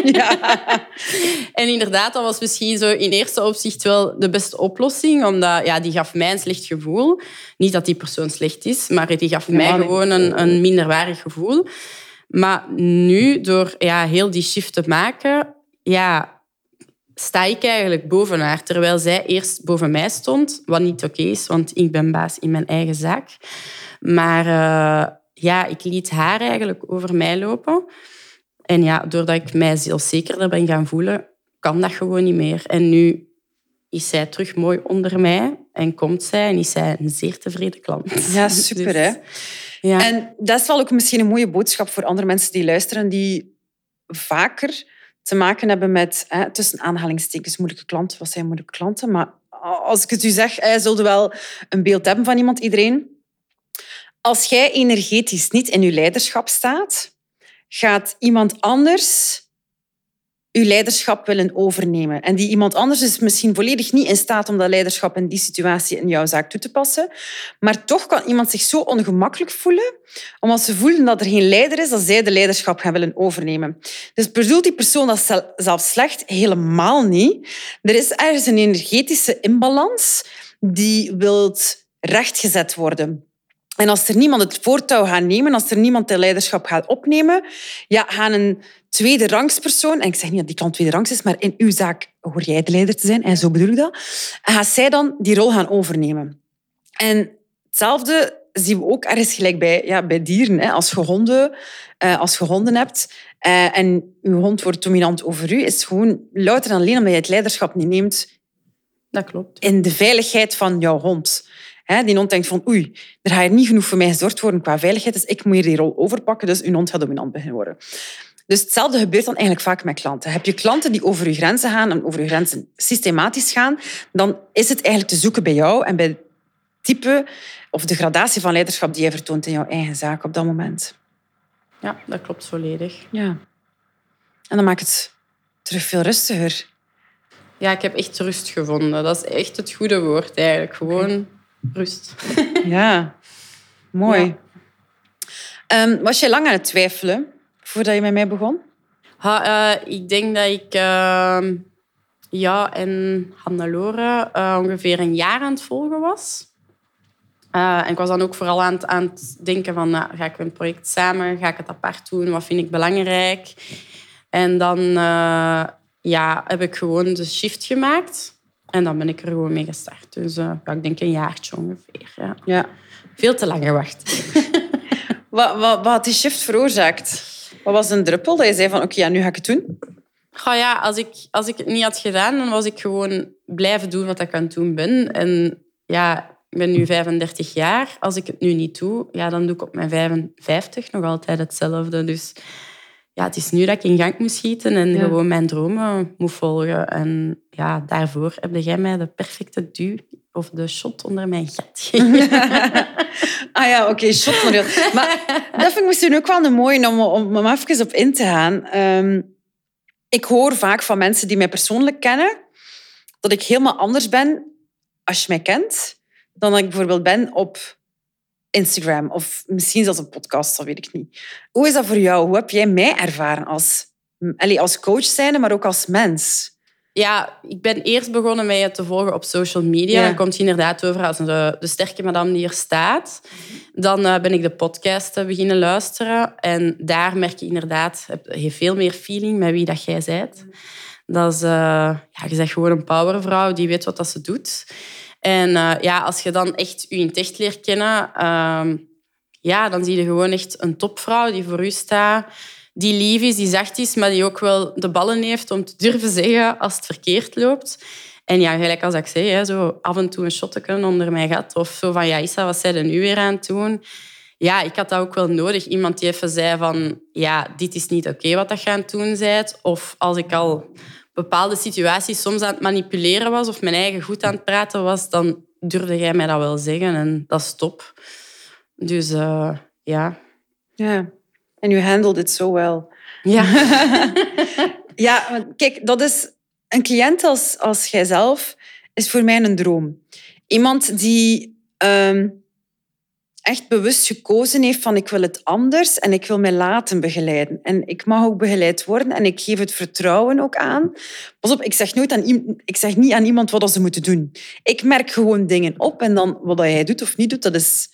Ja. [laughs] en inderdaad, dat was misschien zo in eerste opzicht wel de beste oplossing, omdat ja, die gaf mij een slecht gevoel. Niet dat die persoon slecht is, maar die gaf mij gewoon een, een minderwaardig gevoel. Maar nu, door ja, heel die shift te maken, ja, sta ik eigenlijk boven haar. Terwijl zij eerst boven mij stond, wat niet oké is, want ik ben baas in mijn eigen zaak. Maar uh, ja, ik liet haar eigenlijk over mij lopen. En ja, doordat ik mij zelfzekerder ben gaan voelen, kan dat gewoon niet meer. En nu is zij terug mooi onder mij en komt zij en is zij een zeer tevreden klant. Ja, [laughs] super dus, hè. Ja. En dat is wel ook misschien een mooie boodschap voor andere mensen die luisteren, die vaker te maken hebben met, hè, tussen aanhalingstekens, moeilijke klanten. Wat zijn moeilijke klanten? Maar als ik het u zeg, hij zulde wel een beeld hebben van iemand, iedereen. Als jij energetisch niet in je leiderschap staat, gaat iemand anders uw leiderschap willen overnemen. En die iemand anders is misschien volledig niet in staat om dat leiderschap in die situatie in jouw zaak toe te passen. Maar toch kan iemand zich zo ongemakkelijk voelen, omdat ze voelen dat er geen leider is, dat zij de leiderschap gaan willen overnemen. Dus bedoelt die persoon dat zelf slecht? Helemaal niet. Er is ergens een energetische imbalans die wilt rechtgezet worden. En als er niemand het voortouw gaat nemen, als er niemand de leiderschap gaat opnemen, ja, gaan een tweede rangspersoon, en ik zeg niet dat die klant tweede rangs is, maar in uw zaak hoor jij de leider te zijn, en zo bedoel ik dat, gaat zij dan die rol gaan overnemen. En hetzelfde zien we ook ergens gelijk bij, ja, bij dieren. Hè. Als, je honden, uh, als je honden hebt uh, en je hond wordt dominant over u, is het gewoon louter en alleen omdat je het leiderschap niet neemt dat klopt. in de veiligheid van jouw hond. Die hond denkt van oei, er gaat niet genoeg voor mij gezorgd worden qua veiligheid, dus ik moet hier die rol overpakken, dus uw hond gaat dominant beginnen worden. Dus hetzelfde gebeurt dan eigenlijk vaak met klanten. Heb je klanten die over je grenzen gaan en over je grenzen systematisch gaan, dan is het eigenlijk te zoeken bij jou en bij het type of de gradatie van leiderschap die je vertoont in jouw eigen zaak op dat moment. Ja, dat klopt volledig. Ja. En dan maakt het terug veel rustiger. Ja, ik heb echt rust gevonden. Dat is echt het goede woord eigenlijk. Gewoon rust. [laughs] Ja, mooi. Ehm, was je lang aan het twijfelen voordat je met mij begon? Ha, uh, ik denk dat ik uh, ja, en Hannelore uh, ongeveer een jaar aan het volgen was. Uh, en ik was dan ook vooral aan het, aan het denken van, nou, ga ik een project samen? Ga ik het apart doen? Wat vind ik belangrijk? En dan ja, heb ik gewoon de shift gemaakt. En dan ben ik er gewoon mee gestart. Dus uh, ja, ik denk een jaartje ongeveer. Ja. ja. Veel te lang gewacht. [laughs] wat, wat, wat had die shift veroorzaakt? Wat was een druppel dat je zei van oké, ja, nu ga ik het doen? Goh, ja, als ik, als ik het niet had gedaan, dan was ik gewoon blijven doen wat ik aan het doen ben. En ja, ik ben nu 35 jaar. Als ik het nu niet doe, ja, dan doe ik op mijn 55 nog altijd hetzelfde. Dus ja, het is nu dat ik in gang moet schieten en gewoon mijn dromen moet volgen. En ja, daarvoor heb jij mij de perfecte duw of de shot onder mijn gat [laughs] ah ja, oké, shot model. Maar dat vind ik misschien ook wel een mooie om, om, om even op in te gaan. Um, ik hoor vaak van mensen die mij persoonlijk kennen dat ik helemaal anders ben als je mij kent dan ik bijvoorbeeld ben op Instagram of misschien zelfs een podcast, dat weet ik niet. Hoe is dat voor jou? Hoe heb jij mij ervaren als, als coach zijnde, maar ook als mens? Ja, ik ben eerst begonnen met je te volgen op social media. Dan komt je inderdaad over als de, de sterke madame die hier staat. Dan uh, ben ik de podcast beginnen luisteren. En daar merk je inderdaad, je hebt veel meer feeling met wie dat jij bent. Dat is, uh, ja, je bent gewoon een powervrouw die weet wat dat ze doet. En uh, ja, als je dan echt je in echt leert kennen, uh, ja, dan zie je gewoon echt een topvrouw die voor u staat, die lief is, die zacht is, maar die ook wel de ballen heeft om te durven zeggen als het verkeerd loopt. En ja, gelijk als ik zei, zo af en toe een shotje onder mij gaat. Of zo van, ja, Issa, wat zij er nu weer aan het doen? Ja, ik had dat ook wel nodig. Iemand die even zei van, ja, dit is niet oké wat dat je doen bent. Of als ik al bepaalde situaties soms aan het manipuleren was of mijn eigen goed aan het praten was, dan durfde jij mij dat wel zeggen en dat is top. Dus uh, ja. Ja, en u handelt het zo wel. Ja. [laughs] ja, kijk, dat is een cliënt als, als jijzelf is voor mij een droom. Iemand die um, echt bewust gekozen heeft van ik wil het anders en ik wil mij laten begeleiden. En ik mag ook begeleid worden en ik geef het vertrouwen ook aan. Pas op, ik zeg, nooit aan, ik zeg niet aan iemand wat ze moeten doen. Ik merk gewoon dingen op en dan wat jij doet of niet doet, dat is,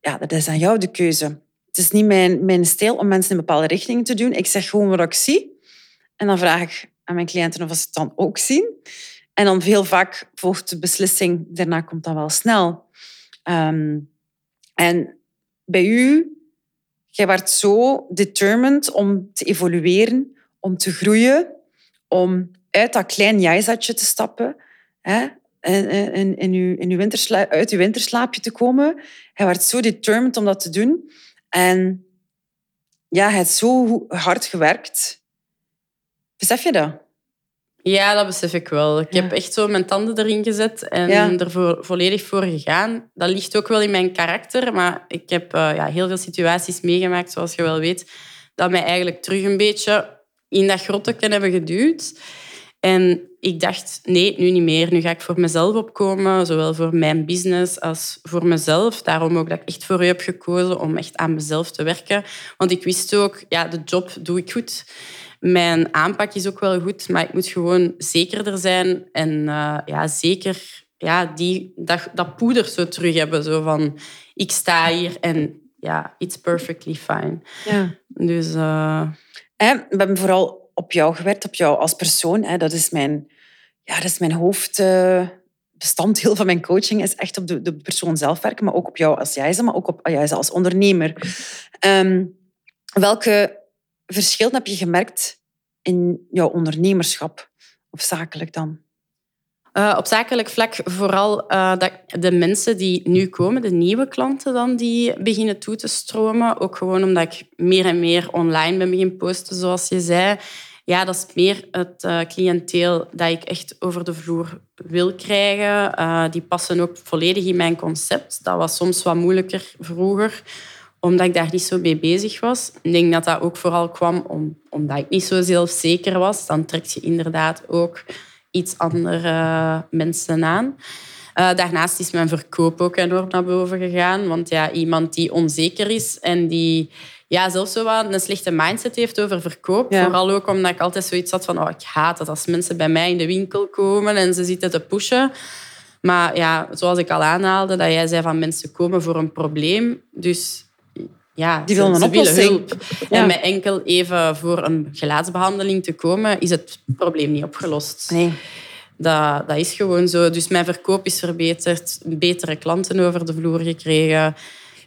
ja, dat is aan jou de keuze. Het is niet mijn, mijn stijl om mensen in bepaalde richtingen te doen. Ik zeg gewoon wat ik zie. En dan vraag ik aan mijn cliënten of ze het dan ook zien. En dan heel vaak volgt de beslissing, daarna komt dat wel snel. Um, en bij u, jij werd zo determined om te evolueren, om te groeien, om uit dat klein jaaizatje te stappen, hè, in, uw, in uw uit uw winterslaapje te komen. Hij werd zo determined om dat te doen. En ja, hij heeft zo hard gewerkt. Besef je dat? Ja, dat besef ik wel. Ik Ja. heb echt zo mijn tanden erin gezet en Ja. er vo- volledig voor gegaan. Dat ligt ook wel in mijn karakter, maar ik heb eh, ja, heel veel situaties meegemaakt, zoals je wel weet, dat mij eigenlijk terug een beetje in dat grottetje hebben geduwd. En ik dacht, nee, nu niet meer. Nu ga ik voor mezelf opkomen, zowel voor mijn business als voor mezelf. Daarom ook dat ik echt voor u heb gekozen om echt aan mezelf te werken. Want ik wist ook, ja, de job doe ik goed. Mijn aanpak is ook wel goed, maar ik moet gewoon zekerder zijn en eh, ja, zeker ja, die, dat, dat poeder zo terug hebben. Zo van, ik sta hier en ja, it's perfectly fine. Ja. Dus eh, Hè, we hebben vooral op jou gewerkt, op jou als persoon. Hè. Dat is mijn, ja, dat is mijn hoofdbestanddeel van mijn coaching. Is echt op de, de persoon zelf werken, maar ook op jou als jij maar ook op jij als ondernemer. Ehm, welke verschillen heb je gemerkt in jouw ondernemerschap? Of zakelijk dan? Eh, op zakelijk vlak vooral eh, dat de mensen die nu komen, de nieuwe klanten dan, die beginnen toe te stromen. Ook gewoon omdat ik meer en meer online ben beginnen posten, zoals je zei. Ja, dat is meer het eh, cliënteel dat ik echt over de vloer wil krijgen. Eh, die passen ook volledig in mijn concept. Dat was soms wat moeilijker vroeger omdat ik daar niet zo mee bezig was. Ik denk dat dat ook vooral kwam om, omdat ik niet zo zelfzeker was. Dan trek je inderdaad ook iets andere mensen aan. Daarnaast is mijn verkoop ook enorm naar boven gegaan. Want ja, iemand die onzeker is en die ja, zelfs zo wat een slechte mindset heeft over verkoop. Ja. Vooral ook omdat ik altijd zoiets had van... Oh, ik haat het als mensen bij mij in de winkel komen en ze zitten te pushen. Maar ja, zoals ik al aanhaalde, dat jij zei van mensen komen voor een probleem. Dus ja, Die willen ze, een ze willen hulp. Ja. En met enkel even voor een gelaatsbehandeling te komen, is het probleem niet opgelost. Nee. Dat, dat is gewoon zo. Dus mijn verkoop is verbeterd, betere klanten over de vloer gekregen.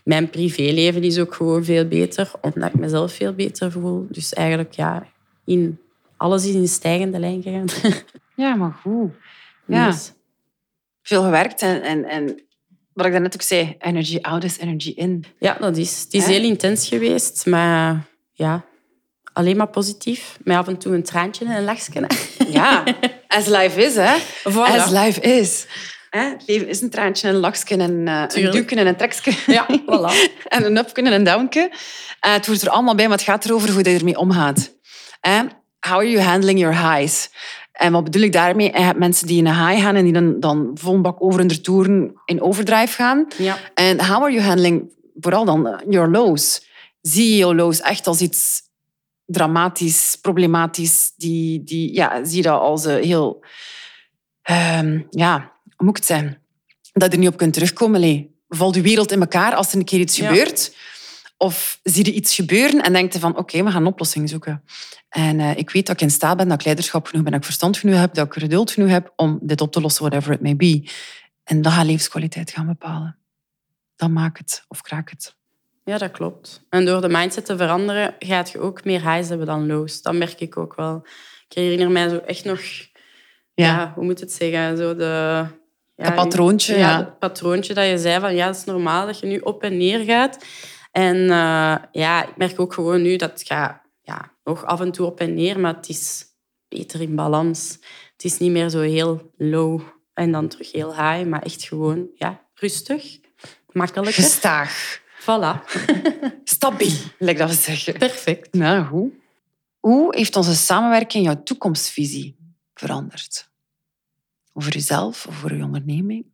Mijn privéleven is ook gewoon veel beter, omdat ik mezelf veel beter voel. Dus eigenlijk, ja, in, alles is in stijgende lijn gegaan. [laughs] Ja, maar goed. Ja. Dus, Veel gewerkt en, en, en wat ik daarnet ook zei, energy out is energy in. ja, dat is. Het is heel intens geweest, maar ja, alleen maar positief. Met af en toe een traantje en een lachje. Ja, [laughs] as life is, hè. Voilà. As life is. Hè? Het leven is een traantje en een lachje en eh, een Tuurlijk. duwken en een trekje. Ja, voilà. [laughs] en een upje en een downkje. Eh, het hoort er allemaal bij, maar het gaat erover hoe je ermee omgaat. Eh, how are you handling your highs? En wat bedoel ik daarmee? Je hebt mensen die in een high gaan en die dan, dan vol een bak over hun toeren in overdrive gaan. Ja. En how are you handling, vooral dan, eh, your lows? Zie je je lows echt als iets dramatisch, problematisch? Die, die, ja, zie je dat als eh, heel... ehm, ja, moet ik het zeggen? Dat je er niet op kunt terugkomen. Allee, valt de wereld in elkaar als er een keer iets Ja. gebeurt? Of zie je iets gebeuren en denk je van, oké, we gaan een oplossing zoeken. En eh, ik weet dat ik in staat ben, dat ik leiderschap genoeg ben, dat ik verstand genoeg heb, dat ik geduld genoeg heb om dit op te lossen, whatever it may be. En dat gaat levenskwaliteit gaan bepalen. Dan maak het of kraak het. Ja, dat klopt. En door de mindset te veranderen, gaat je ook meer highs hebben dan lows. Dat merk ik ook wel. Ik herinner mij zo echt nog... Ja, hoe moet het zeggen? Zo de... Ja, Dat patroontje, Ja, het patroontje dat je zei van ja, het is normaal dat je nu op en neer gaat. En eh, ja, ik merk ook gewoon nu dat het gaat ja, nog af en toe op en neer, maar het is beter in balans. Het is niet meer zo heel low en dan terug heel high, maar echt gewoon ja, rustig, makkelijk. Gestaag. Voilà. [laughs] Stabiel, lijkt dat we zeggen. Perfect. Nou, hoe? Hoe heeft onze samenwerking jouw toekomstvisie veranderd? Over jezelf, over je onderneming?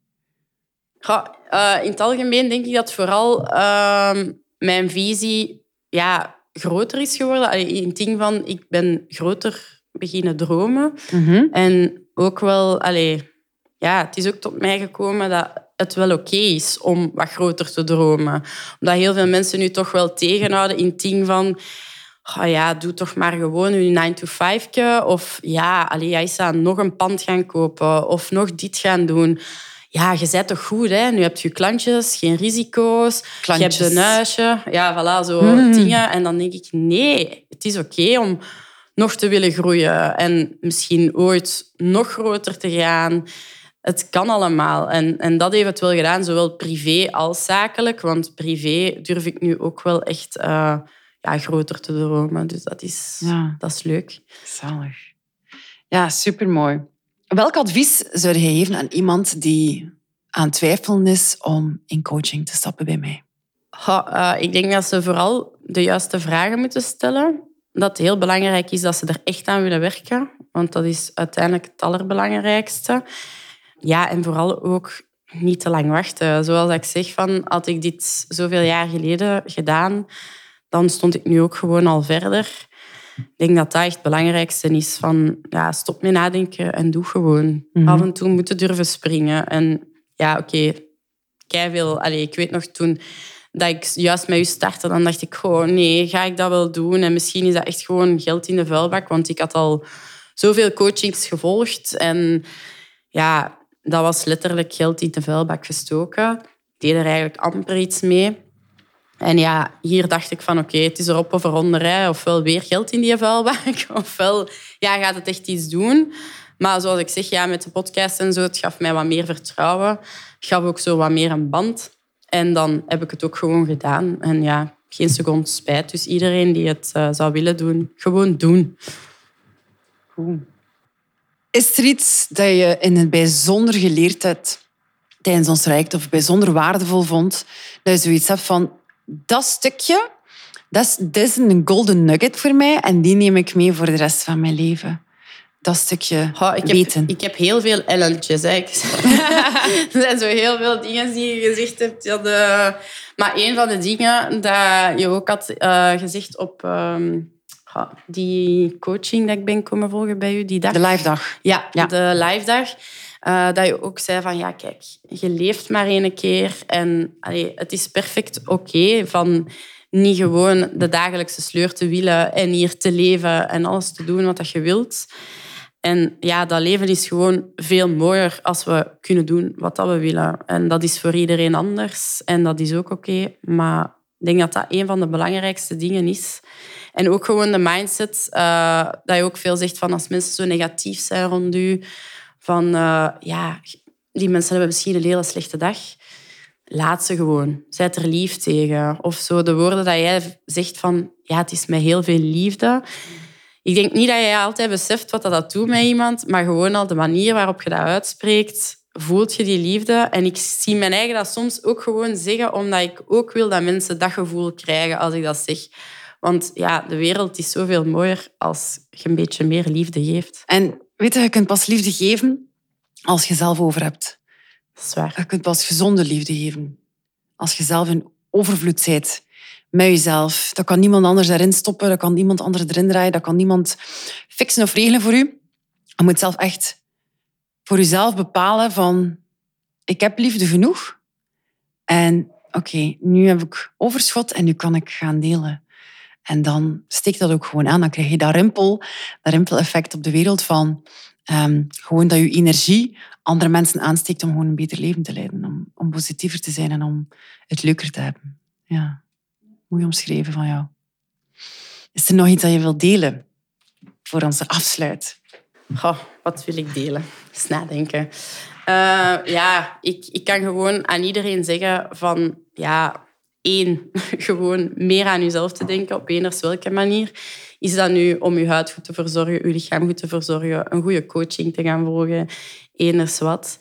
Eh, in het algemeen denk ik dat vooral ehm, mijn visie ja, groter is geworden. Allee, In het ding van, ik ben groter beginnen dromen. En ook wel, allee, ja, het is ook tot mij gekomen dat het wel oké is om wat groter te dromen. Omdat heel veel mensen nu toch wel tegenhouden in het ding van... Oh ja, doe toch maar gewoon je 9-to-5. Of ja, allee, aan nog een pand gaan kopen. Of nog dit gaan doen. Ja, je bent toch goed, hè? Nu heb je klantjes, geen risico's. Klantjes. Je hebt een huisje. Ja, voilà, zo Hmm. dingen. En dan denk ik, nee, het is oké om nog te willen groeien. En misschien ooit nog groter te gaan. Het kan allemaal. En, en dat heeft het wel gedaan, zowel privé als zakelijk. Want privé durf ik nu ook wel echt eh, ja, groter te dromen. Dus dat is, Ja. dat is leuk. Zalig. Ja, supermooi. Welk advies zou je geven aan iemand die aan twijfelen is om in coaching te stappen bij mij? Uh, ik denk dat ze vooral de juiste vragen moeten stellen. Dat het heel belangrijk is dat ze er echt aan willen werken. Want dat is uiteindelijk het allerbelangrijkste. Ja, en vooral ook niet te lang wachten. Zoals ik zeg, van, had ik dit zoveel jaar geleden gedaan, dan stond ik nu ook gewoon al verder. Ik denk dat dat echt het belangrijkste is. Van, ja, stop met nadenken en doe gewoon. Mhm. Af en toe moeten durven springen. En ja, oké, okay. Allee, ik weet nog toen dat ik juist met u startte, dan dacht ik gewoon, nee, ga ik dat wel doen? En misschien is dat echt gewoon geld in de vuilbak, want ik had al zoveel coachings gevolgd. En ja, dat was letterlijk geld in de vuilbak gestoken. Ik deed er eigenlijk amper iets mee. En ja, hier dacht ik van oké, het is erop of eronder. Hè. Ofwel weer geld in die vuilbak, [laughs] ofwel ja, gaat het echt iets doen. Maar zoals ik zeg, ja, met de podcast en zo, het gaf mij wat meer vertrouwen. Gaf ook zo wat meer een band. En dan heb ik het ook gewoon gedaan. En ja, geen seconde spijt. Dus iedereen die het uh, zou willen doen, gewoon doen. Goed. Is er iets dat je in het bijzonder geleerd hebt tijdens ons traject of bijzonder waardevol vond? Dat je zoiets hebt van, dat stukje, dat is, dat is een golden nugget voor mij en die neem ik mee voor de rest van mijn leven dat stukje oh, ik weten. Heb, ik heb heel veel ellentjes. Hè. [laughs] er zijn zo heel veel dingen die je gezegd hebt. Ja, de... Maar een van de dingen dat je ook had uh, gezegd op um, die coaching dat ik ben komen volgen bij u, die dag. De live dag. Ja, ja. de live dag. Uh, dat je ook zei van, ja, kijk, je leeft maar één keer en het is perfect oké van niet gewoon de dagelijkse sleur te willen en hier te leven en alles te doen wat je wilt. En ja, dat leven is gewoon veel mooier als we kunnen doen wat we willen. En dat is voor iedereen anders en dat is ook oké. Maar ik denk dat dat een van de belangrijkste dingen is. En ook gewoon de mindset, uh, dat je ook veel zegt van als mensen zo negatief zijn rond u, van uh, ja, die mensen hebben misschien een hele slechte dag. Laat ze gewoon. Zijt er lief tegen. Of zo de woorden dat jij zegt van ja, het is met heel veel liefde ik denk niet dat je altijd beseft wat dat doet met iemand, maar gewoon al de manier waarop je dat uitspreekt, voelt je die liefde. En ik zie mijn eigen dat soms ook gewoon zeggen, omdat ik ook wil dat mensen dat gevoel krijgen als ik dat zeg. Want ja, de wereld is zoveel mooier als je een beetje meer liefde geeft. En weet je, je kunt pas liefde geven als je zelf over hebt. Dat is waar. Je kunt pas gezonde liefde geven als je zelf in overvloed bent met jezelf. Dat kan niemand anders erin stoppen, dat kan niemand anders erin draaien, dat kan niemand fixen of regelen voor u. Je moet zelf echt voor jezelf bepalen van ik heb liefde genoeg en oké, nu heb ik overschot en nu kan ik gaan delen. En dan steek dat ook gewoon aan. Dan krijg je dat rimpel, dat rimpeleffect op de wereld van um, gewoon dat je energie andere mensen aansteekt om gewoon een beter leven te leiden. Om, om positiever te zijn en om het leuker te hebben. Ja. Mooi omschreven van jou. Is er nog iets dat je wilt delen voor onze afsluit? Goh, wat wil ik delen? Eens nadenken. Uh, ja, ik, ik kan gewoon aan iedereen zeggen van... Ja, één, [laughs] gewoon meer aan jezelf te denken, op eners welke manier. Is dat nu om je huid goed te verzorgen, je lichaam goed te verzorgen, een goede coaching te gaan volgen, eners wat.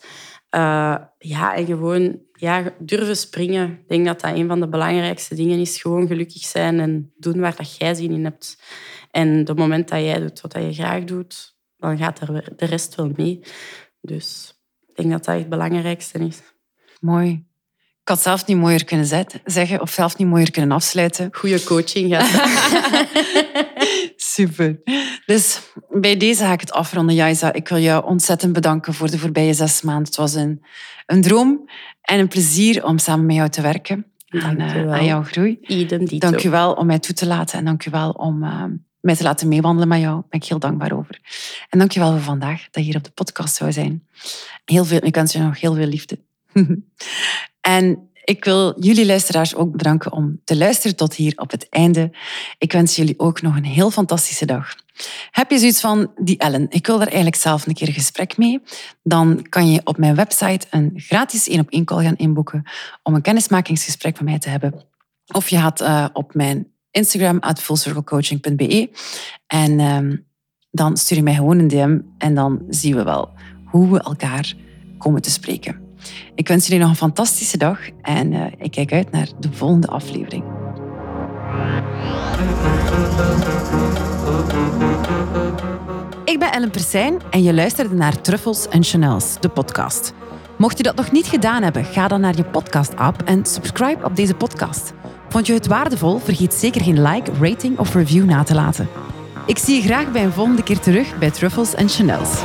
Uh, ja, en gewoon ja, durven springen. Ik denk dat dat een van de belangrijkste dingen is. Gewoon gelukkig zijn en doen waar dat jij zin in hebt. En op het moment dat jij doet wat je graag doet, dan gaat er de rest wel mee. Dus ik denk dat dat het belangrijkste is. Mooi. Ik had zelf niet mooier kunnen zeggen of zelf niet mooier kunnen afsluiten. Goede coaching, ja. [laughs] Super. Dus bij deze ga ik het afronden, Jaisa. Ik wil je ontzettend bedanken voor de voorbije zes maanden. Het was een, een droom en een plezier om samen met jou te werken. Dank en, uh, aan jouw groei. Idem dito. Dank je wel om mij toe te laten en dank je wel om uh, mij te laten meewandelen met jou. Daar ben ik heel dankbaar over. En dank je wel voor vandaag, dat je hier op de podcast zou zijn. Heel veel, ik wens je nog heel veel liefde. [laughs] en ik wil jullie luisteraars ook bedanken om te luisteren tot hier op het einde. Ik wens jullie ook nog een heel fantastische dag. Heb je zoiets van, die Ellen, ik wil daar eigenlijk zelf een keer een gesprek mee, dan kan je op mijn website een gratis één op één call gaan inboeken om een kennismakingsgesprek met mij te hebben. Of je gaat uh, op mijn Instagram, at fullcirclecoaching.be. En um, dan stuur je mij gewoon een DM en dan zien we wel hoe we elkaar komen te spreken. Ik wens jullie nog een fantastische dag en uh, ik kijk uit naar de volgende aflevering. Ik ben Ellen Persijn en je luisterde naar Truffles en Chanels, de podcast. Mocht je dat nog niet gedaan hebben, ga dan naar je podcast-app en subscribe op deze podcast. Vond je het waardevol? Vergeet zeker geen like, rating of review na te laten. Ik zie je graag bij een volgende keer terug bij Truffles en Chanels.